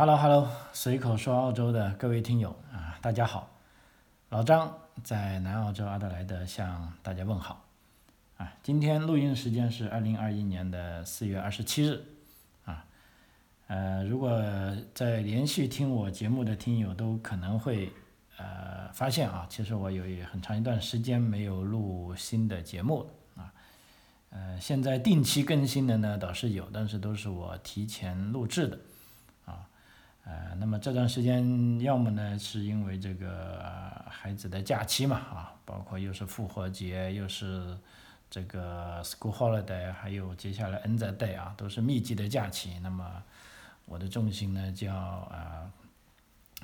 Hello Hello，随口说澳洲的各位听友啊，大家好，老张在南澳洲阿德莱德向大家问好啊。今天录音时间是二零二一年的四月二十七日啊。呃，如果在连续听我节目的听友都可能会呃发现啊，其实我有很长一段时间没有录新的节目了啊。呃，现在定期更新的呢倒是有，但是都是我提前录制的。呃，那么这段时间，要么呢是因为这个孩子的假期嘛，啊，包括又是复活节，又是这个 school holiday，还有接下来 n z day 啊，都是密集的假期。那么我的重心呢，就要啊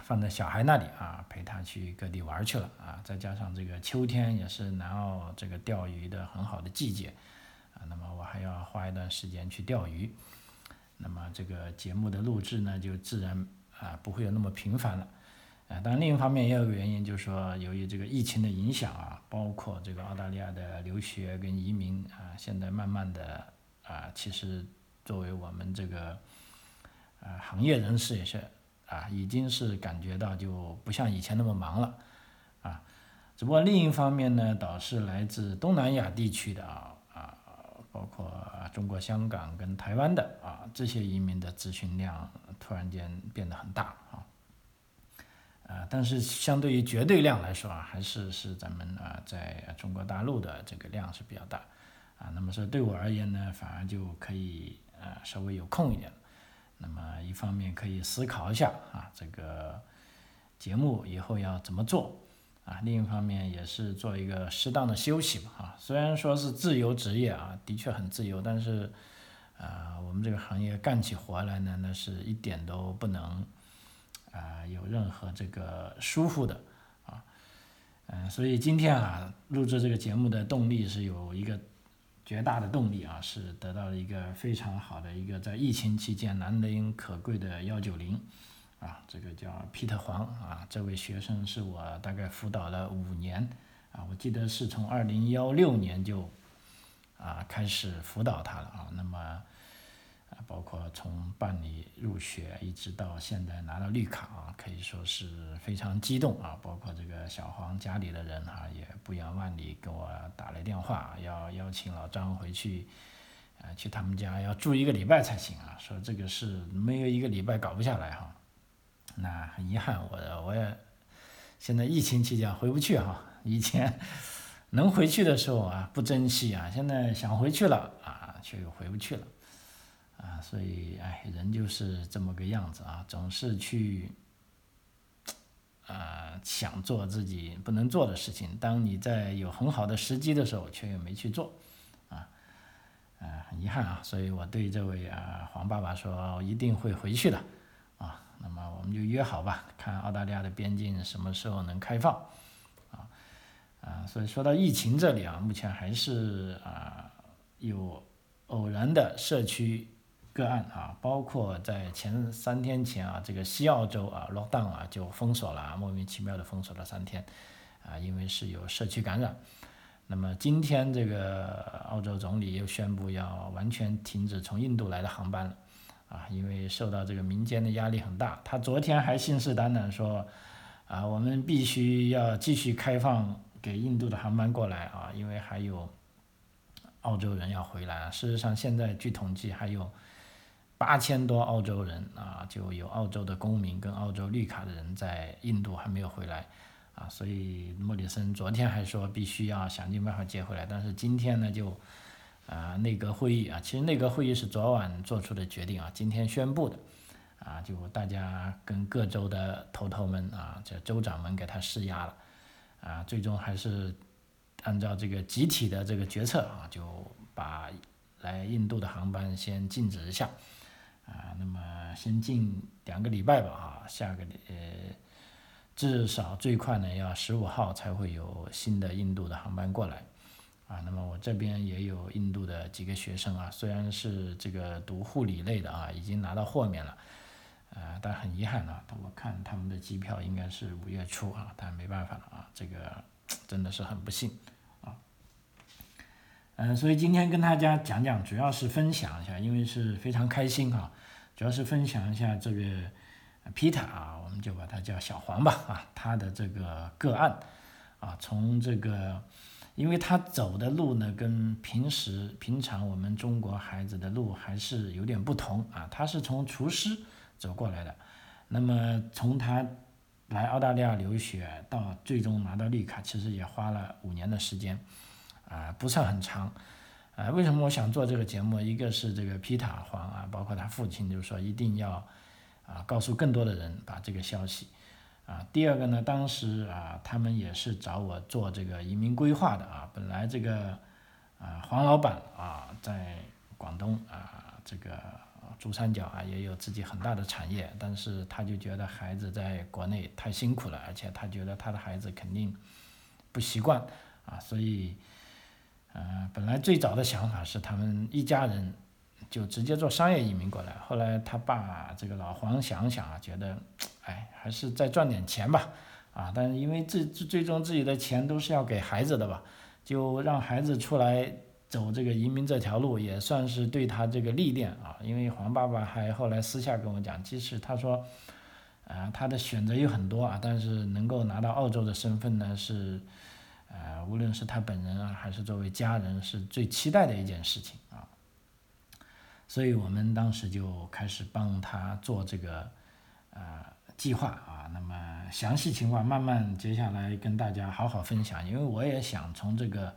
放在小孩那里啊，陪他去各地玩去了啊。再加上这个秋天也是南澳这个钓鱼的很好的季节啊，那么我还要花一段时间去钓鱼。那么这个节目的录制呢，就自然啊不会有那么频繁了，啊，当然另一方面也有原因，就是说由于这个疫情的影响啊，包括这个澳大利亚的留学跟移民啊，现在慢慢的啊，其实作为我们这个啊行业人士也是啊，已经是感觉到就不像以前那么忙了，啊，只不过另一方面呢，倒是来自东南亚地区的啊。包括中国香港跟台湾的啊这些移民的咨询量突然间变得很大啊，啊，但是相对于绝对量来说啊，还是是咱们啊在中国大陆的这个量是比较大啊。那么说对我而言呢，反而就可以呃稍微有空一点，那么一方面可以思考一下啊这个节目以后要怎么做。啊，另一方面也是做一个适当的休息吧，啊，虽然说是自由职业啊，的确很自由，但是，啊，我们这个行业干起活来呢，那是一点都不能，啊，有任何这个舒服的，啊，嗯，所以今天啊，录制这个节目的动力是有一个绝大的动力啊，是得到了一个非常好的一个在疫情期间难能可贵的幺九零。啊，这个叫 Peter 黄啊，这位学生是我大概辅导了五年啊，我记得是从二零幺六年就啊开始辅导他了啊，那么啊包括从办理入学一直到现在拿到绿卡啊，可以说是非常激动啊，包括这个小黄家里的人哈也不远万里给我打来电话，要邀请老张回去啊去他们家要住一个礼拜才行啊，说这个事没有一个礼拜搞不下来哈。那很遗憾，我我也现在疫情期间回不去哈。以前能回去的时候啊，不珍惜啊，现在想回去了啊，却又回不去了啊。所以哎，人就是这么个样子啊，总是去啊想做自己不能做的事情。当你在有很好的时机的时候，却又没去做啊，啊，很遗憾啊。所以我对这位啊黄爸爸说，我一定会回去的。那么我们就约好吧，看澳大利亚的边境什么时候能开放，啊，啊，所以说到疫情这里啊，目前还是啊有偶然的社区个案啊，包括在前三天前啊，这个西澳洲啊，lockdown 啊就封锁了，莫名其妙的封锁了三天，啊，因为是有社区感染。那么今天这个澳洲总理又宣布要完全停止从印度来的航班了。啊，因为受到这个民间的压力很大，他昨天还信誓旦旦说，啊，我们必须要继续开放给印度的航班过来啊，因为还有澳洲人要回来。事实上，现在据统计还有八千多澳洲人啊，就有澳洲的公民跟澳洲绿卡的人在印度还没有回来啊，所以莫里森昨天还说必须要想尽办法接回来，但是今天呢就。啊，内阁会议啊，其实内阁会议是昨晚做出的决定啊，今天宣布的，啊，就大家跟各州的头头们啊，这州长们给他施压了，啊，最终还是按照这个集体的这个决策啊，就把来印度的航班先禁止一下，啊，那么先禁两个礼拜吧，啊，下个呃，至少最快呢要十五号才会有新的印度的航班过来。啊，那么我这边也有印度的几个学生啊，虽然是这个读护理类的啊，已经拿到豁免了，呃，但很遗憾啊，我看他们的机票应该是五月初啊，但没办法了啊，这个 真的是很不幸啊。嗯，所以今天跟大家讲讲，主要是分享一下，因为是非常开心哈，主要是分享一下这个 Peter 啊，我们就把他叫小黄吧啊，他的这个个案啊，从这个，因为他走的路呢，跟平时平常我们中国孩子的路还是有点不同啊，他是从厨师走过来的，那么从他来澳大利亚留学到最终拿到绿卡，其实也花了五年的时间啊，不算很长。啊，为什么我想做这个节目？一个是这个皮塔黄啊，包括他父亲，就是说一定要啊告诉更多的人把这个消息啊。第二个呢，当时啊他们也是找我做这个移民规划的啊。本来这个啊黄老板啊在广东啊这个珠三角啊也有自己很大的产业，但是他就觉得孩子在国内太辛苦了，而且他觉得他的孩子肯定不习惯啊，所以。呃，本来最早的想法是他们一家人就直接做商业移民过来，后来他爸这个老黄想想啊，觉得，哎，还是再赚点钱吧，啊，但是因为最最终自己的钱都是要给孩子的吧，就让孩子出来走这个移民这条路，也算是对他这个历练啊。因为黄爸爸还后来私下跟我讲，即使他说，啊，他的选择有很多啊，但是能够拿到澳洲的身份呢是。呃，无论是他本人啊，还是作为家人，是最期待的一件事情。所以我们当时就开始帮他做这个呃计划啊。那么详细情况慢慢接下来跟大家好好分享，因为我也想从这个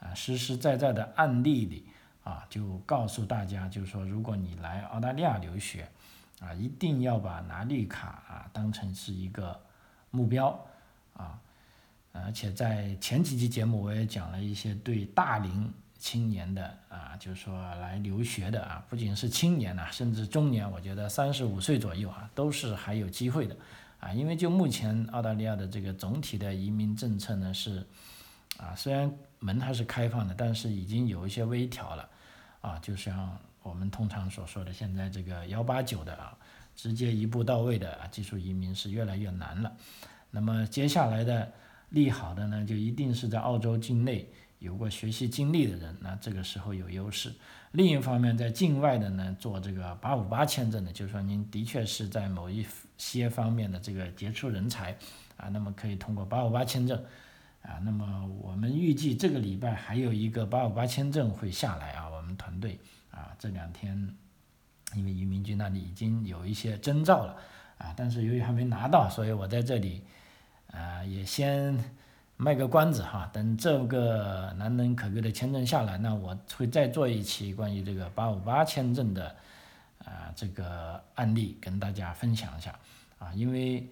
啊实实在在的案例里啊，就告诉大家，就是说如果你来澳大利亚留学啊，一定要把拿绿卡啊当成是一个目标啊。而且在前几期节目我也讲了一些对大龄青年的啊，就是说来留学的啊，不仅是青年呐，甚至中年，我觉得三十五岁左右啊，都是还有机会的啊。因为就目前澳大利亚的这个总体的移民政策呢是啊，虽然门还是开放的，但是已经有一些微调了啊。就像我们通常所说的，现在这个幺八九的啊，直接一步到位的啊，技术移民是越来越难了。那么接下来的。利好的呢，就一定是在澳洲境内有过学习经历的人，那这个时候有优势。另一方面，在境外的呢，做这个八五八签证的，就是说您的确是在某一些方面的这个杰出人才啊，那么可以通过八五八签证啊。那么我们预计这个礼拜还有一个八五八签证会下来啊，我们团队啊这两天因为移民局那里已经有一些征兆了啊，但是由于还没拿到，所以我在这里。啊，也先卖个关子哈，等这个难能可贵的签证下来，那我会再做一期关于这个八五八签证的啊这个案例跟大家分享一下啊，因为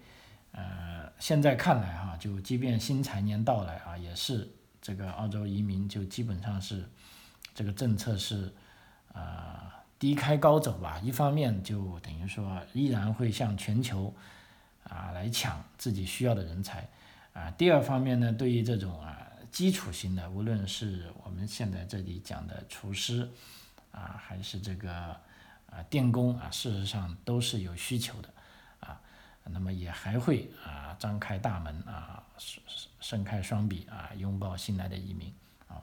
呃现在看来哈，就即便新财年到来啊，也是这个澳洲移民就基本上是这个政策是啊低开高走吧，一方面就等于说依然会向全球。啊，来抢自己需要的人才，啊，第二方面呢，对于这种啊基础型的，无论是我们现在这里讲的厨师，啊，还是这个啊电工啊，事实上都是有需求的，啊，那么也还会啊张开大门啊，伸伸开双臂啊，拥抱新来的移民啊，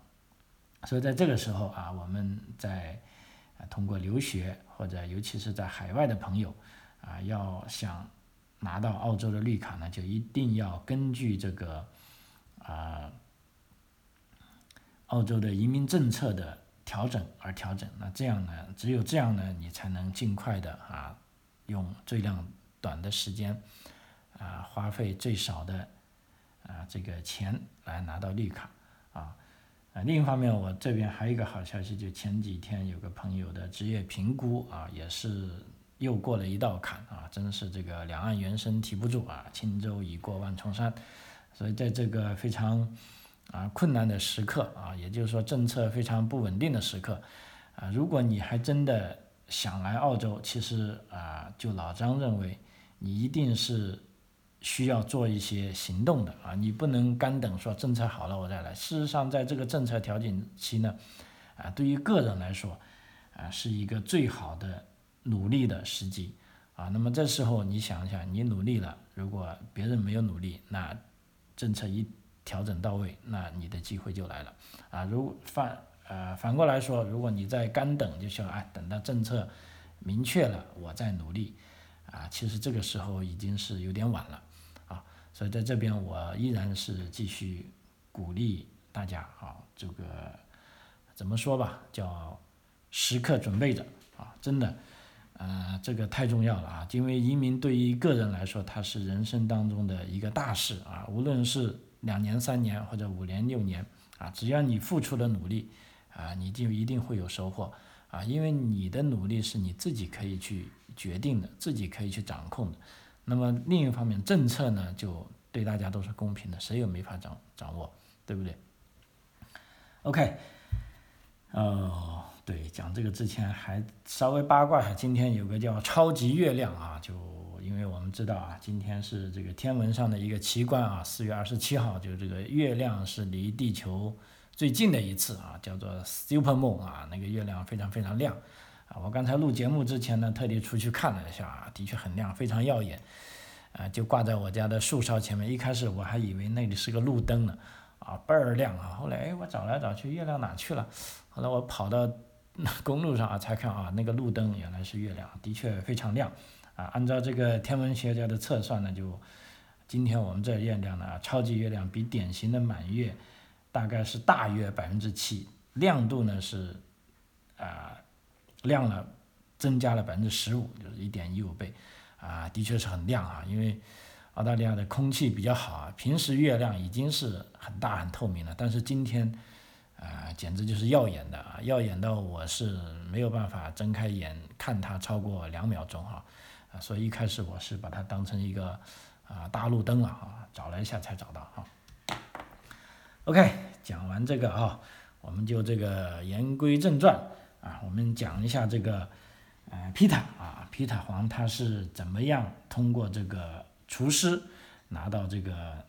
所以在这个时候啊，我们在啊通过留学或者尤其是在海外的朋友啊，要想。拿到澳洲的绿卡呢，就一定要根据这个啊澳洲的移民政策的调整而调整。那这样呢，只有这样呢，你才能尽快的啊用最量短的时间啊花费最少的啊这个钱来拿到绿卡啊。啊，另一方面，我这边还有一个好消息，就前几天有个朋友的职业评估啊，也是。又过了一道坎啊！真是这个两岸猿声啼不住啊，轻舟已过万重山。所以在这个非常啊困难的时刻啊，也就是说政策非常不稳定的时刻啊，如果你还真的想来澳洲，其实啊，就老张认为你一定是需要做一些行动的啊，你不能干等说政策好了我再来。事实上，在这个政策调整期呢，啊，对于个人来说啊，是一个最好的。努力的时机。啊，那么这时候你想一想，你努力了，如果别人没有努力，那政策一调整到位，那你的机会就来了。啊。如反呃反过来说，如果你在干等，就说哎，等到政策明确了，我再努力，啊，其实这个时候已经是有点晚了。啊，所以在这边我依然是继续鼓励大家啊，这个怎么说吧，叫时刻准备着。啊，真的，呃，这个太重要了啊，因为移民对于个人来说，它是人生当中的一个大事啊，无论是两年、三年或者五年、六年啊，只要你付出了努力啊，你就一定会有收获。啊，因为你的努力是你自己可以去决定的，自己可以去掌控的。那么另一方面，政策呢就对大家都是公平的，谁也没法掌掌握，对不对？OK，哦，对，讲这个之前还稍微八卦下，今天有个叫超级月亮啊，就因为我们知道啊，今天是这个天文上的一个奇观啊，四月二十七号，就这个月亮是离地球。最近的一次啊，叫做 Super Moon 啊，那个月亮非常非常亮啊。我刚才录节目之前呢，特地出去看了一下啊，的确很亮，非常耀眼啊，就挂在我家的树梢前面。一开始我还以为那里是个路灯呢，啊，倍儿亮啊。后来哎，我找来找去，月亮哪去了？后来我跑到 公路上啊，才看啊，那个路灯原来是月亮，的确非常亮啊。按照这个天文学家的测算呢，就今天我们这月亮呢，超级月亮比典型的满月。大概是大约百分之七，亮度呢是，啊，亮了，增加了百分之十五，就是一点一五倍，啊，的确是很亮啊，因为澳大利亚的空气比较好啊，平时月亮已经是很大很透明了，但是今天，啊，简直就是耀眼的啊，耀眼到我是没有办法睁开眼看它超过两秒钟哈，啊，所以一开始我是把它当成一个啊大路灯了啊，找了一下才找到哈。OK，讲完这个啊，我们就这个言归正传啊，我们讲一下这个呃皮塔啊，皮塔黄他是怎么样通过这个厨师拿到这个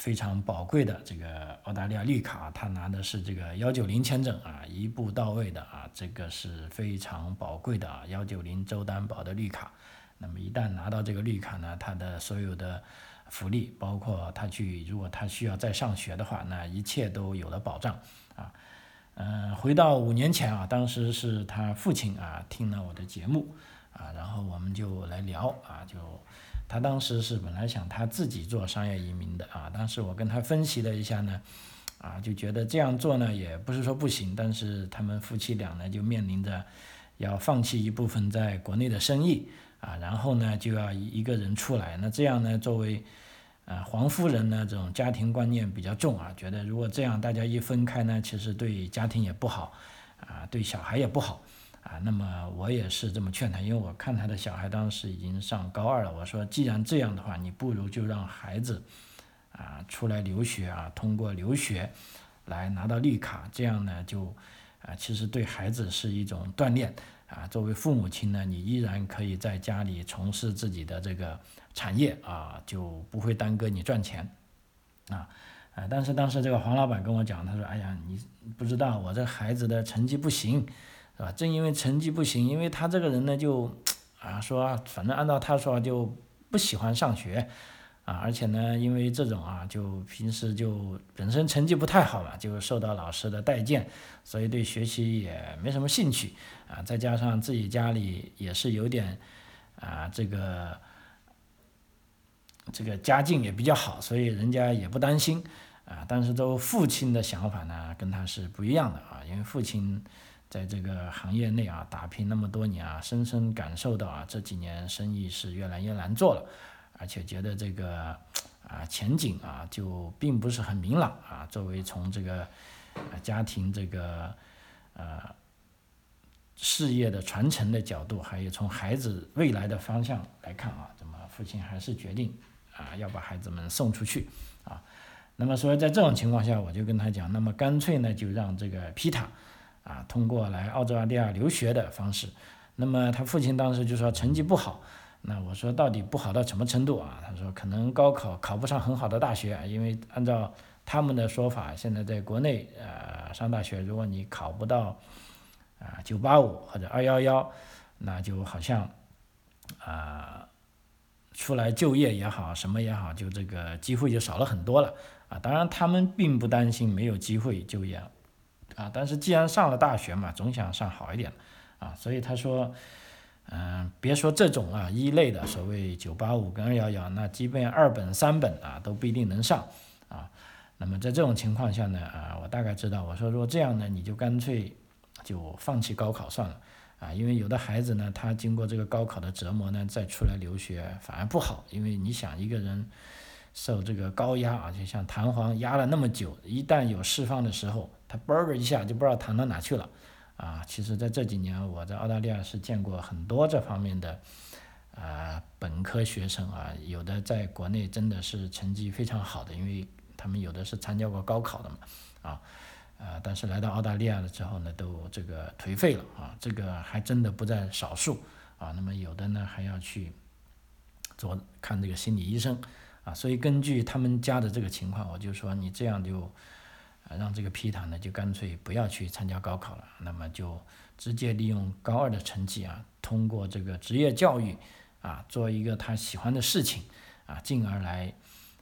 非常宝贵的这个澳大利亚绿卡，他拿的是这个幺九零签证啊，一步到位的啊，这个是非常宝贵的啊，幺九零州担保的绿卡。那么一旦拿到这个绿卡呢，他的所有的福利，包括他去，如果他需要再上学的话，那一切都有了保障啊。嗯，回到五年前啊，当时是他父亲啊听了我的节目啊，然后我们就来聊啊，就他当时是本来想他自己做商业移民的啊，当时我跟他分析了一下呢，啊，就觉得这样做呢也不是说不行，但是他们夫妻俩呢就面临着要放弃一部分在国内的生意。啊，然后呢，就要一个人出来，那这样呢，作为，呃，黄夫人呢，这种家庭观念比较重啊，觉得如果这样大家一分开呢，其实对家庭也不好，啊，对小孩也不好，啊，那么我也是这么劝他，因为我看他的小孩当时已经上高二了，我说既然这样的话，你不如就让孩子，啊，出来留学啊，通过留学，来拿到绿卡，这样呢，就，啊，其实对孩子是一种锻炼。啊，作为父母亲呢，你依然可以在家里从事自己的这个产业啊，就不会耽搁你赚钱，啊，啊，但是当时这个黄老板跟我讲，他说，哎呀，你不知道我这孩子的成绩不行，正因为成绩不行，因为他这个人呢，就啊说，反正按照他说就不喜欢上学。啊，而且呢，因为这种啊，就平时就本身成绩不太好嘛，就受到老师的待见，所以对学习也没什么兴趣啊。再加上自己家里也是有点啊，这个这个家境也比较好，所以人家也不担心啊。但是都父亲的想法呢，跟他是不一样的啊，因为父亲在这个行业内啊打拼那么多年啊，深深感受到啊，这几年生意是越来越难做了。而且觉得这个啊前景啊就并不是很明朗啊。作为从这个家庭这个呃事业的传承的角度，还有从孩子未来的方向来看啊，怎么父亲还是决定啊要把孩子们送出去啊。那么所以在这种情况下，我就跟他讲，那么干脆呢就让这个皮塔啊通过来澳大利亚留学的方式。那么他父亲当时就说成绩不好。那我说到底不好到什么程度啊？他说可能高考考不上很好的大学，因为按照他们的说法，现在在国内呃上大学，如果你考不到啊九八五或者二幺幺，那就好像啊出来就业也好，什么也好，就这个机会就少了很多了啊。当然他们并不担心没有机会就业啊，但是既然上了大学嘛，总想上好一点啊，所以他说。嗯，别说这种啊一类的所谓九八五跟二幺幺，那即便二本三本啊都不一定能上啊。那么在这种情况下呢，啊，我大概知道，我说如果这样呢，你就干脆就放弃高考算了啊，因为有的孩子呢，他经过这个高考的折磨呢，再出来留学反而不好，因为你想一个人受这个高压啊，就像弹簧压了那么久，一旦有释放的时候，他嘣儿一下就不知道弹到哪去了。啊，其实在这几年，我在澳大利亚是见过很多这方面的，啊，本科学生啊，有的在国内真的是成绩非常好的，因为他们有的是参加过高考的嘛，啊，呃，但是来到澳大利亚了之后呢，都这个颓废了啊，这个还真的不在少数啊。那么有的呢还要去做看这个心理医生啊，所以根据他们家的这个情况，我就说你这样就。让这个皮塔呢，就干脆不要去参加高考了，那么就直接利用高二的成绩啊，通过这个职业教育啊，做一个他喜欢的事情啊，进而来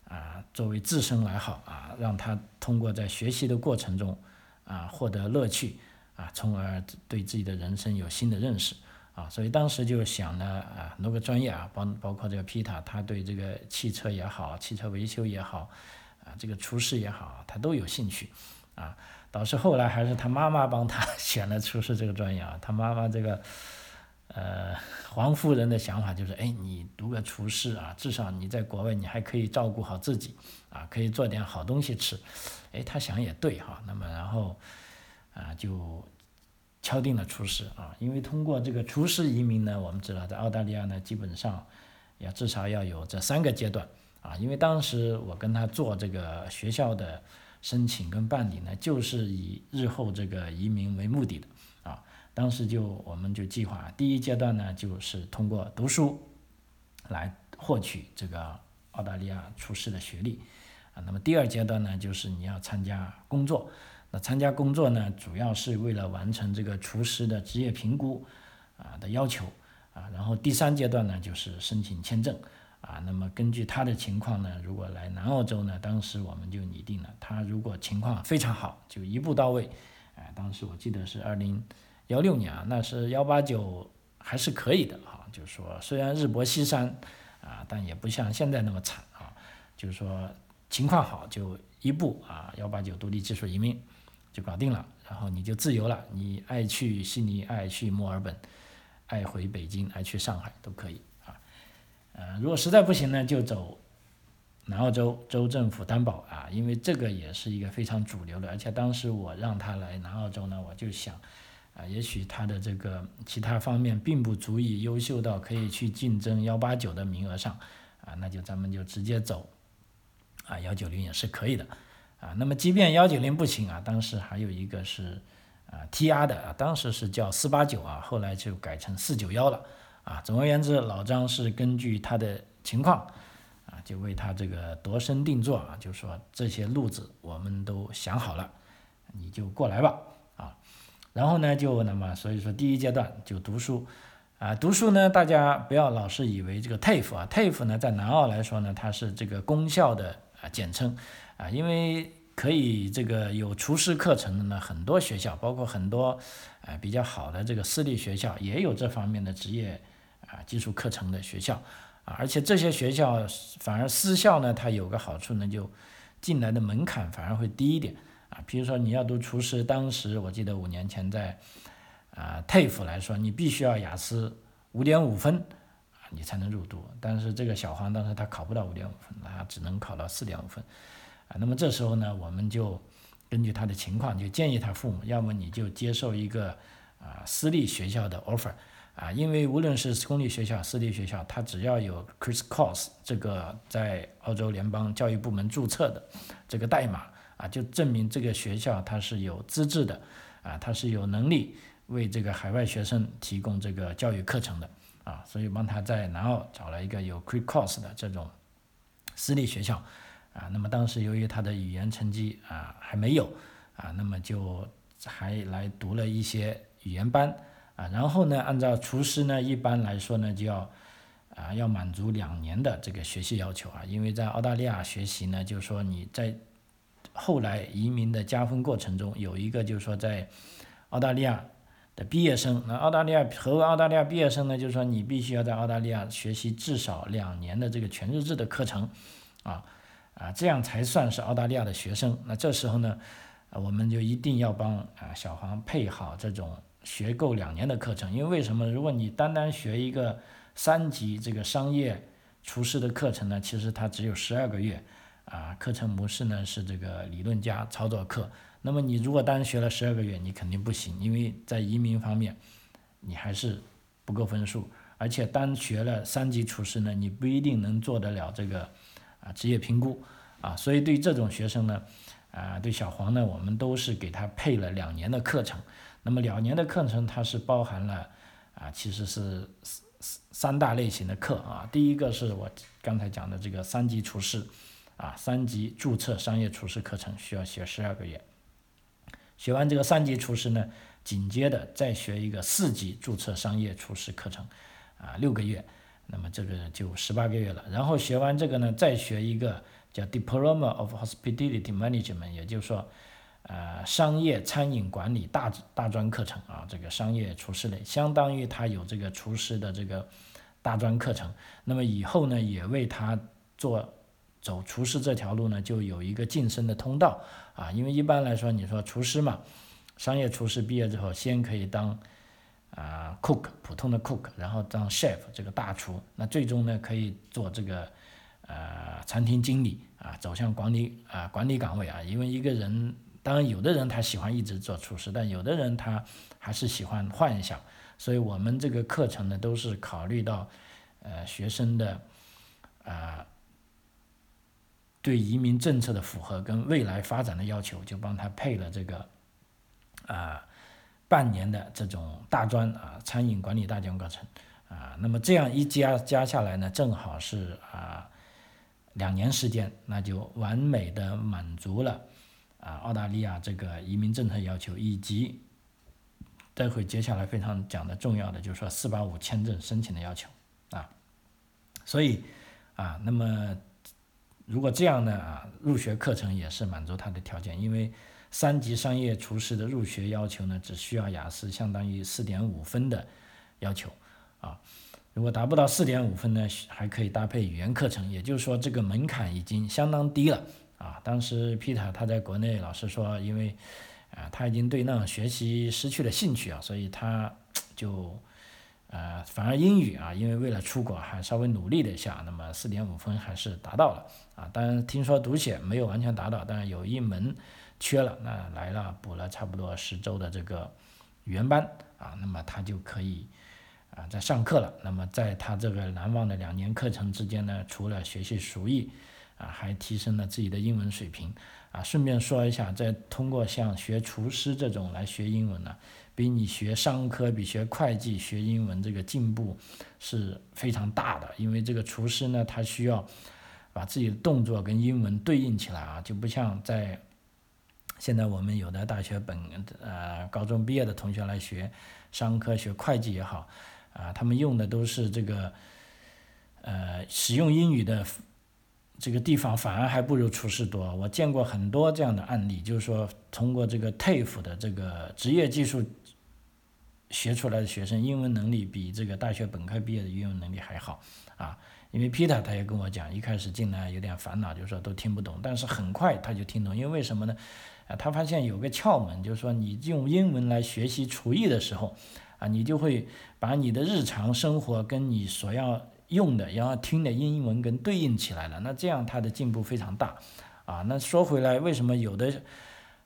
啊，作为自身来好啊，让他通过在学习的过程中啊，获得乐趣啊，从而对自己的人生有新的认识啊，所以当时就想了啊，很多个专业啊，包包括这个皮塔，他对这个汽车也好，汽车维修也好。这个厨师也好，他都有兴趣，啊，导致后来还是他妈妈帮他 选了厨师这个专业啊。他妈妈这个，呃，黄夫人的想法就是，哎，你读个厨师啊，至少你在国外你还可以照顾好自己，啊，可以做点好东西吃，哎，他想也对哈。那么然后，啊，就敲定了厨师啊，因为通过这个厨师移民呢，我们知道在澳大利亚呢，基本上要至少要有这三个阶段。啊，因为当时我跟他做这个学校的申请跟办理呢，就是以日后这个移民为目的的啊。当时就我们就计划，第一阶段呢，就是通过读书来获取这个澳大利亚厨师的学历啊。那么第二阶段呢，就是你要参加工作，那参加工作呢，主要是为了完成这个厨师的职业评估啊的要求啊。然后第三阶段呢，就是申请签证。啊，那么根据他的情况呢，如果来南澳洲呢，当时我们就拟定了，他如果情况非常好，就一步到位。哎，当时我记得是二零幺六年啊，那是幺八九还是可以的啊，就是说虽然日薄西山啊，但也不像现在那么惨啊，就是说情况好就一步啊，幺八九独立技术移民就搞定了，然后你就自由了，你爱去悉尼，爱去墨尔本，爱回北京，爱去上海都可以。呃，如果实在不行呢，就走南澳洲州政府担保啊，因为这个也是一个非常主流的。而且当时我让他来南澳洲呢，我就想，啊，也许他的这个其他方面并不足以优秀到可以去竞争幺八九的名额上，啊，那就咱们就直接走，啊，幺九零也是可以的，啊，那么即便幺九零不行啊，当时还有一个是啊 T R 的啊，当时是叫四八九啊，后来就改成四九幺了。啊，总而言之，老张是根据他的情况，啊，就为他这个度身定做啊，就说这些路子我们都想好了，你就过来吧，啊，然后呢，就那么所以说第一阶段就读书，啊，读书呢，大家不要老是以为这个 TAFE 啊，TAFE 呢，在南澳来说呢，它是这个公校的啊简称，啊，因为可以这个有厨师课程的呢，很多学校，包括很多啊比较好的这个私立学校，也有这方面的职业。啊，技术课程的学校，啊，而且这些学校反而私校呢，它有个好处呢，就进来的门槛反而会低一点，啊，比如说你要读厨师，当时我记得五年前在啊 TAFE 来说，你必须要雅思五点五分啊，你才能入读，但是这个小黄当时他考不到五点五分，他只能考到四点五分，啊，那么这时候呢，我们就根据他的情况，就建议他父母，要么你就接受一个啊私立学校的 offer。啊，因为无论是公立学校、私立学校，它只要有 Chris Course 这个在澳洲联邦教育部门注册的这个代码啊，就证明这个学校它是有资质的，啊，它是有能力为这个海外学生提供这个教育课程的，啊，所以帮他在南澳找了一个有 Chris Course 的这种私立学校，啊，那么当时由于他的语言成绩啊还没有，啊，那么就还来读了一些语言班。啊，然后呢，按照厨师呢，一般来说呢，就要啊，要满足两年的这个学习要求啊，因为在澳大利亚学习呢，就是说你在后来移民的加分过程中，有一个就是说在澳大利亚的毕业生。那澳大利亚何为澳大利亚毕业生呢？就是说你必须要在澳大利亚学习至少两年的这个全日制的课程，啊啊，这样才算是澳大利亚的学生。那这时候呢，我们就一定要帮啊小黄配好这种学够两年的课程。因为为什么？如果你单单学一个三级这个商业厨师的课程呢，其实它只有十二个月。啊，课程模式呢是这个理论加操作课。那么你如果单学了十二个月，你肯定不行，因为在移民方面，你还是不够分数。而且单学了三级厨师呢，你不一定能做得了这个啊职业评估啊。所以对这种学生呢，啊对小黄呢，我们都是给他配了两年的课程。那么两年的课程它是包含了啊，其实是三三大类型的课啊。第一个是我刚才讲的这个三级厨师。啊，三级注册商业厨师课程需要学十二个月，学完这个三级厨师呢，紧接着再学一个四级注册商业厨师课程，啊，六个月，那么这个就十八个月了。然后学完这个呢，再学一个叫 Diploma of Hospitality Management，也就是说，呃，商业餐饮管理大大专课程啊，这个商业厨师类，相当于他有这个厨师的这个大专课程。那么以后呢，也为他做。走厨师这条路呢，就有一个晋升的通道啊，因为一般来说，你说厨师嘛，商业厨师毕业之后，先可以当啊 cook 普通的 cook，然后当 chef 这个大厨，那最终呢可以做这个呃餐厅经理啊，走向管理啊管理岗位啊，因为一个人，当然有的人他喜欢一直做厨师，但有的人他还是喜欢幻想，所以我们这个课程呢都是考虑到呃学生的啊。对移民政策的符合跟未来发展的要求，就帮他配了这个啊半年的这种大专啊餐饮管理大专课程啊。那么这样一加加下来呢，正好是啊两年时间，那就完美的满足了啊澳大利亚这个移民政策要求，以及待会接下来非常讲的重要的就是说四八五签证申请的要求啊。所以啊，那么。如果这样呢啊，入学课程也是满足他的条件，因为三级商业厨师的入学要求呢，只需要雅思相当于四点五分的要求啊。如果达不到四点五分呢，还可以搭配语言课程，也就是说这个门槛已经相当低了啊。当时皮塔他在国内老师说，因为啊他已经对那种学习失去了兴趣啊，所以他就。呃，反而英语啊，因为为了出国还稍微努力了一下，那么四点五分还是达到了啊。当然听说读写没有完全达到，但是有一门缺了，那来了补了差不多十周的这个原班啊，那么他就可以啊在上课了。那么在他这个难忘的两年课程之间呢，除了学习熟艺啊，还提升了自己的英文水平啊。顺便说一下，在通过像学厨师这种来学英文呢。比你学商科、比学会计、学英文这个进步是非常大的，因为这个厨师呢，他需要把自己的动作跟英文对应起来啊，就不像在现在我们有的大学本呃高中毕业的同学来学商科、学会计也好啊，他们用的都是这个呃使用英语的这个地方反而还不如厨师多。我见过很多这样的案例，就是说通过这个 TAFE 的这个职业技术。学出来的学生英文能力比这个大学本科毕业的英文能力还好啊！因为 Peter 他也跟我讲，一开始进来有点烦恼，就是说都听不懂，但是很快他就听懂，因为为什么呢？啊，他发现有个窍门，就是说你用英文来学习厨艺的时候，啊，你就会把你的日常生活跟你所要用的、然后听的英文跟对应起来了，那这样他的进步非常大啊！那说回来，为什么有的？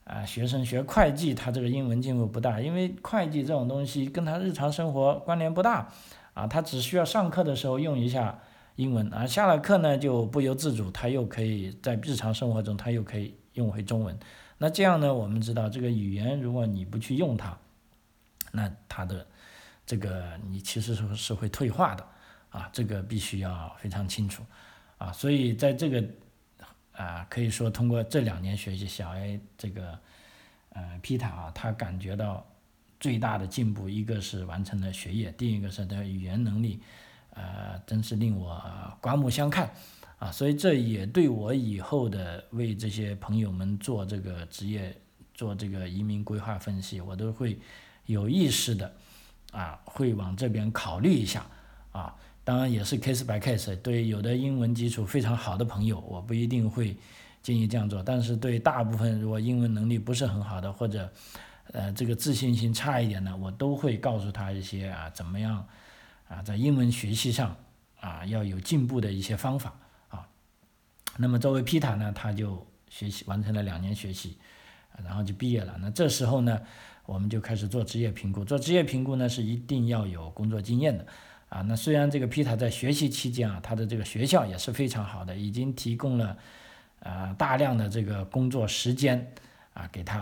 啊，学生学会计，他这个英文进步不大，因为会计这种东西跟他日常生活关联不大，啊，他只需要上课的时候用一下英文，啊，下了课呢就不由自主，他又可以在日常生活中他又可以用回中文，那这样呢，我们知道这个语言如果你不去用它，那它的这个你其实是是会退化的，啊，这个必须要非常清楚，啊，所以在这个。啊，可以说通过这两年学习，小 A 这个，呃，皮塔啊，他感觉到最大的进步，一个是完成了学业，第一个是他语言能力，呃，真是令我刮目相看，啊，所以这也对我以后的为这些朋友们做这个职业、做这个移民规划分析，我都会有意识的啊会往这边考虑一下啊。当然也是 case by case，对有的英文基础非常好的朋友，我不一定会建议这样做。但是对大部分如果英文能力不是很好的，或者呃这个自信心差一点的，我都会告诉他一些啊怎么样啊在英文学习上啊要有进步的一些方法啊。那么作为皮塔呢，他就学习完成了两年学习，然后就毕业了。那这时候呢，我们就开始做职业评估。做职业评估呢是一定要有工作经验的。啊，那虽然这个皮塔在学习期间啊，他的这个学校也是非常好的，已经提供了啊大量的这个工作时间啊给他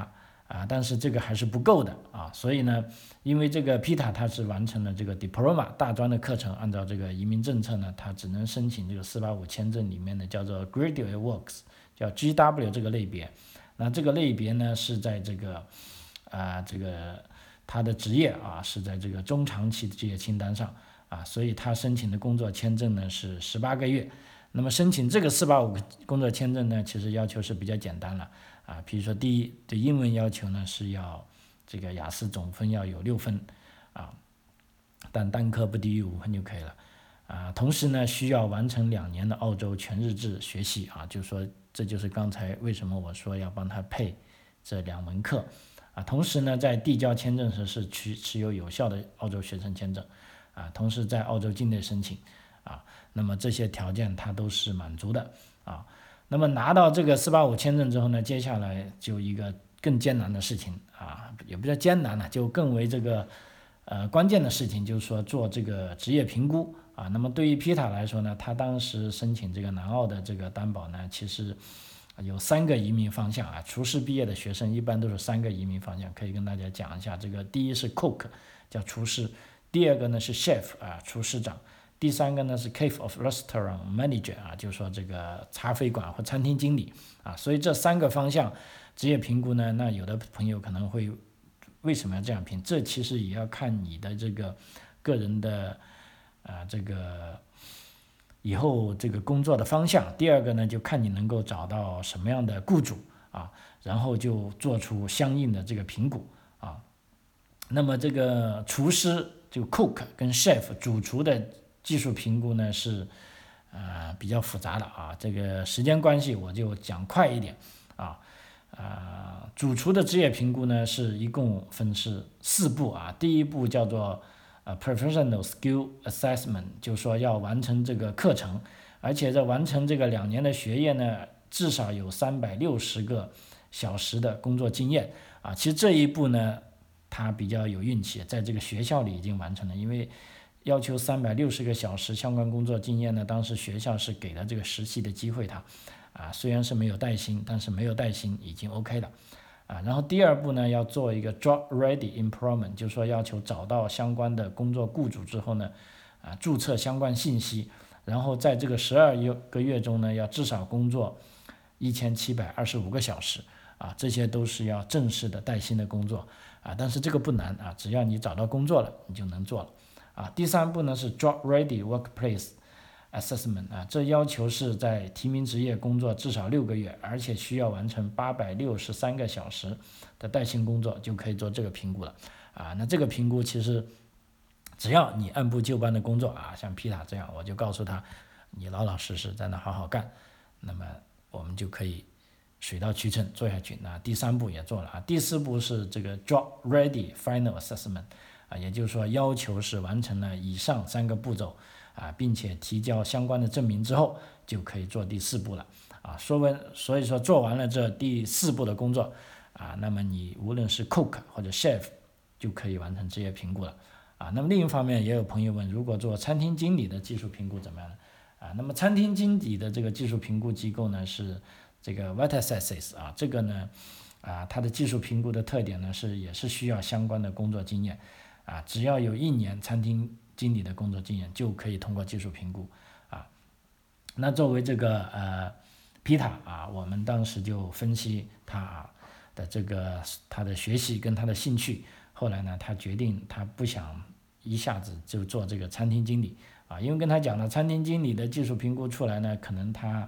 啊，但是这个还是不够的啊，所以呢，因为这个皮塔他是完成了这个 diploma 大专的课程，按照这个移民政策呢，他只能申请这个四八五签证里面的叫做 graduate works，叫 GW 这个类别，那这个类别呢是在这个啊这个他的职业啊是在这个中长期的职业清单上。啊，所以他申请的工作签证呢是十八个月，那么申请这个四八五工作签证呢，其实要求是比较简单了。啊，比如说第一，对英文要求呢是要这个雅思总分要有六分啊，但单科不低于五分就可以了。啊，同时呢需要完成两年的澳洲全日制学习啊，就是说这就是刚才为什么我说要帮他配这两门课。啊，同时呢在递交签证时是持持有有效的澳洲学生签证。啊，同时在澳洲境内申请，啊，那么这些条件它都是满足的，啊，那么拿到这个四八五签证之后呢，接下来就一个更艰难的事情，啊，也不叫艰难了，就更为这个，呃，关键的事情就是说做这个职业评估，啊，那么对于皮塔来说呢，他当时申请这个南澳的这个担保呢，其实有三个移民方向啊，厨师毕业的学生一般都是三个移民方向，可以跟大家讲一下，这个第一是 cook，叫厨师。第二个呢是 chef 啊，厨师长；第三个呢是 cafe of restaurant manager 啊，就是说这个茶飞馆或餐厅经理啊。所以这三个方向职业评估呢，那有的朋友可能会为什么要这样评？这其实也要看你的这个个人的啊这个以后这个工作的方向。第二个呢，就看你能够找到什么样的雇主啊，然后就做出相应的这个评估啊。那么这个厨师。就 cook 跟 chef 主厨的技术评估呢是，呃比较复杂的啊，这个时间关系我就讲快一点啊，呃主厨的职业评估呢是一共分是四步啊，第一步叫做呃 professional skill assessment，就说要完成这个课程，而且在完成这个两年的学业呢，至少有三百六十个小时的工作经验啊，其实这一步呢。他比较有运气，在这个学校里已经完成了，因为要求三百六十个小时相关工作经验呢，当时学校是给了这个实习的机会他，啊，虽然是没有带薪，但是没有带薪已经 OK 了，啊，然后第二步呢，要做一个 job ready employment，就是说要求找到相关的工作雇主之后呢，啊，注册相关信息，然后在这个十二个月中呢，要至少工作一千七百二十五个小时，啊，这些都是要正式的带薪的工作。啊，但是这个不难啊，只要你找到工作了，你就能做了。啊，第三步呢是 job ready workplace assessment 啊，这要求是在提名职业工作至少六个月，而且需要完成八百六十三个小时的带薪工作，就可以做这个评估了。啊，那这个评估其实只要你按部就班的工作啊，像皮塔这样，我就告诉他，你老老实实在那好好干，那么我们就可以。水到渠成做下去，那第三步也做了啊，第四步是这个 job ready final assessment 啊，也就是说要求是完成了以上三个步骤啊，并且提交相关的证明之后，就可以做第四步了啊。说完，所以说做完了这第四步的工作啊，那么你无论是 cook 或者 chef 就可以完成职业评估了啊。那么另一方面，也有朋友问，如果做餐厅经理的技术评估怎么样呢？啊，那么餐厅经理的这个技术评估机构呢是。这个 v i t a s s e s 啊，这个呢，啊，它的技术评估的特点呢是也是需要相关的工作经验，啊，只要有一年餐厅经理的工作经验就可以通过技术评估，啊，那作为这个呃皮塔啊，我们当时就分析他的这个他的学习跟他的兴趣，后来呢，他决定他不想一下子就做这个餐厅经理，啊，因为跟他讲了餐厅经理的技术评估出来呢，可能他。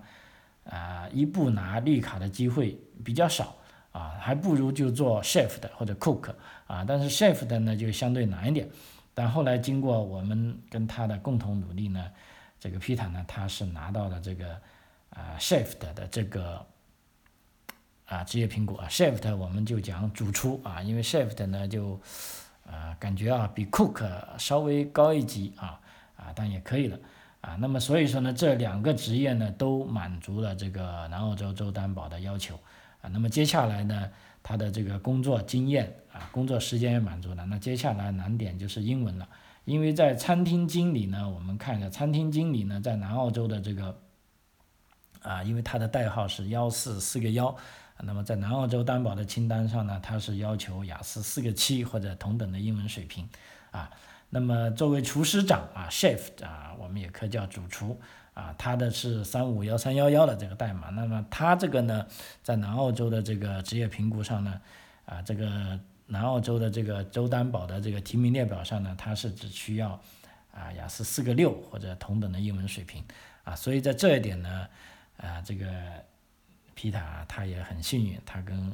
啊，一步拿绿卡的机会比较少啊，还不如就做 chef 的或者 cook 啊，但是 chef 的呢就相对难一点。但后来经过我们跟他的共同努力呢，这个皮塔呢他是拿到了这个啊 chef 的这个啊职业评估啊 chef 我们就讲主厨啊，因为 chef 呢就啊感觉啊比 cook 稍微高一级啊啊但也可以了啊。那么所以说呢这两个职业呢都满足了这个南澳洲州担保的要求啊。那么接下来呢？他的这个工作经验啊，工作时间也满足了。那接下来难点就是英文了，因为在餐厅经理呢，我们看一下餐厅经理呢，在南澳洲的这个啊，因为他的代号是幺四四个幺，那么在南澳洲担保的清单上呢，他是要求雅思四个七或者同等的英文水平啊。那么作为厨师长啊，chef 啊，我们也可以叫主厨。啊，他的是三五幺三幺幺的这个代码，那么他这个呢，在南澳洲的这个职业评估上呢，啊，这个南澳洲的这个州担保的这个提名列表上呢，他是只需要啊雅思四个六或者同等的英文水平，啊，所以在这一点呢，啊，这个皮塔他也很幸运，他跟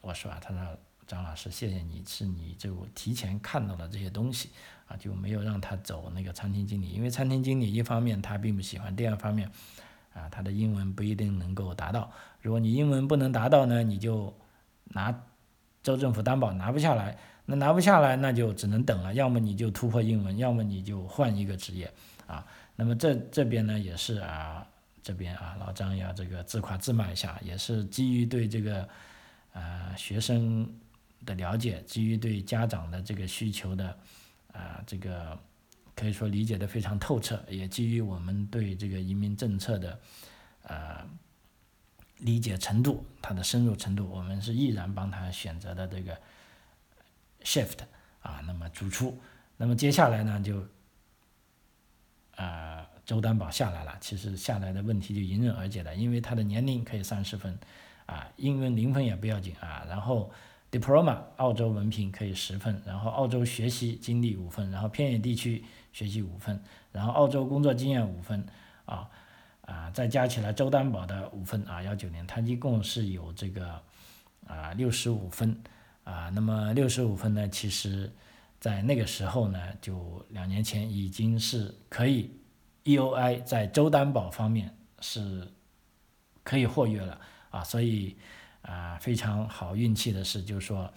我说啊，他说张老师谢谢你，是你就提前看到了这些东西。啊，就没有让他走那个餐厅经理，因为餐厅经理一方面他并不喜欢，第二方面，啊，他的英文不一定能够达到。如果你英文不能达到呢，你就拿州政府担保拿不下来，那拿不下来那就只能等了，要么你就突破英文，要么你就换一个职业啊。那么这这边呢也是啊，这边啊老张要这个自夸自骂一下，也是基于对这个啊学生的了解，基于对家长的这个需求的。啊，这个可以说理解的非常透彻，也基于我们对这个移民政策的呃理解程度，它的深入程度，我们是毅然帮他选择的这个 shift 啊，那么主出，那么接下来呢就啊周担保下来了，其实下来的问题就迎刃而解了，因为他的年龄可以三十分啊，英文零分也不要紧啊，然后。Diploma 澳洲文凭可以十分，然后澳洲学习经历五分，然后偏远地区学习五分，然后澳洲工作经验五分，啊啊再加起来州担保的五分啊幺九年，他一共是有这个啊六十五分啊，那么六十五分呢，其实在那个时候呢，就两年前已经是可以 EOI 在州担保方面是可以获约了啊，所以。啊，非常好运气的是，就是说，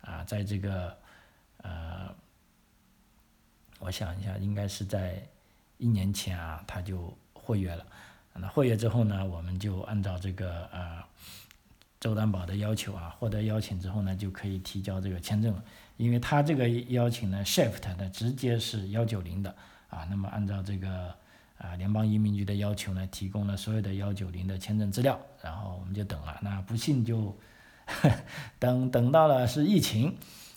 啊，在这个，呃，我想一下，应该是在一年前啊，他就获约了。那获约之后呢，我们就按照这个呃周担保的要求啊，获得邀请之后呢，就可以提交这个签证了。因为他这个邀请呢，shift 的直接是幺九零的啊，那么按照这个。啊，联邦移民局的要求呢，提供了所有的幺九零的签证资料，然后我们就等了。那不幸就 等等到了是疫情，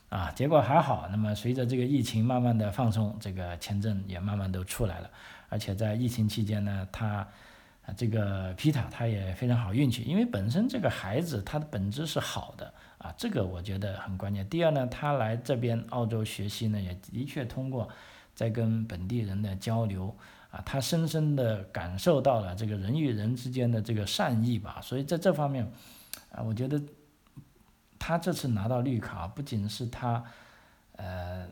啊，结果还好。那么随着这个疫情慢慢的放松，这个签证也慢慢都出来了。而且在疫情期间呢，他这个皮塔他也非常好运气，因为本身这个孩子他的本质是好的啊，这个我觉得很关键。第二呢，他来这边澳洲学习呢，也的确通过在跟本地人的交流。他深深地感受到了这个人与人之间的这个善意吧，所以在这方面，啊，我觉得他这次拿到绿卡，不仅是他，呃，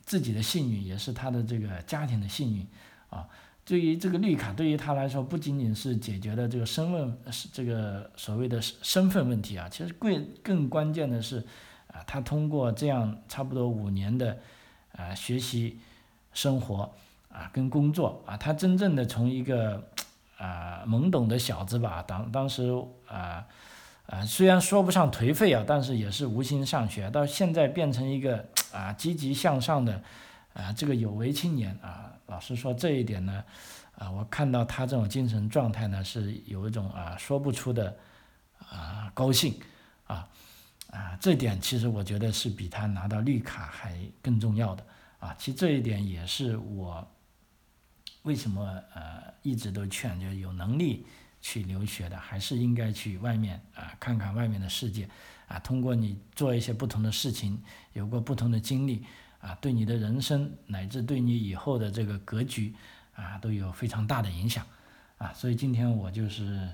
自己的幸运，也是他的这个家庭的幸运，啊，对于这个绿卡，对于他来说，不仅仅是解决了这个身份，是这个所谓的身份问题啊，其实更更关键的是，啊，他通过这样差不多五年的，啊，学习生活。啊，跟工作啊，他真正的从一个啊懵懂的小子吧，当当时啊啊，虽然说不上颓废啊，但是也是无心上学，到现在变成一个啊积极向上的啊这个有为青年啊。老实说这一点呢，啊，我看到他这种精神状态呢，是有一种啊说不出的啊高兴啊啊，这点其实我觉得是比他拿到绿卡还更重要的啊。其实这一点也是我。为什么呃一直都劝，就有能力去留学的，还是应该去外面啊看看外面的世界啊。通过你做一些不同的事情，有过不同的经历啊，对你的人生乃至对你以后的这个格局啊，都有非常大的影响啊。所以今天我就是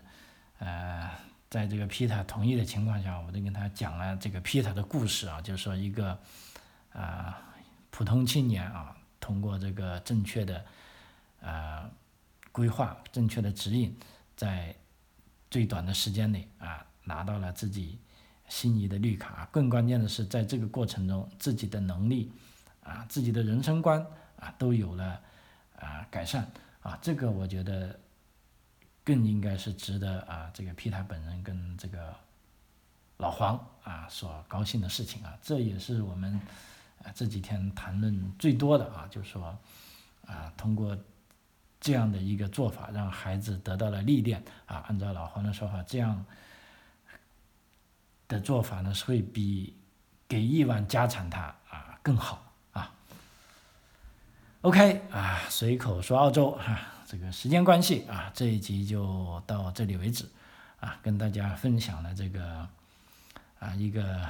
呃在这个皮塔同意的情况下，我就跟他讲了这个皮塔的故事啊，就是说一个啊普通青年啊，通过这个正确的啊规划、正确的指引，在最短的时间内啊拿到了自己心仪的绿卡。更关键的是，在这个过程中，自己的能力啊、自己的人生观啊都有了啊改善啊，这个我觉得。更应该是值得啊，这个皮塔本人跟这个老黄啊所高兴的事情啊，这也是我们啊这几天谈论最多的啊，就是说啊，通过这样的一个做法，让孩子得到了历练啊，按照老黄的说法，这样的做法呢，是会比给亿万家产他啊更好啊。OK 啊，随口说澳洲哈。这个时间关系啊，这一集就到这里为止，啊，跟大家分享了这个啊一个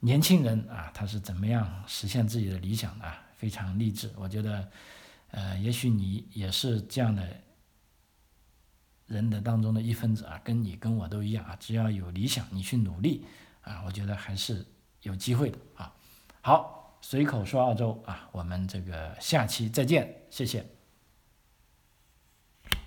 年轻人啊，他是怎么样实现自己的理想的，非常励志。我觉得，呃，也许你也是这样的人的当中的一分子啊，跟你跟我都一样啊，只要有理想，你去努力啊，我觉得还是有机会的啊。好，随口说澳洲啊，我们这个下期再见，谢谢。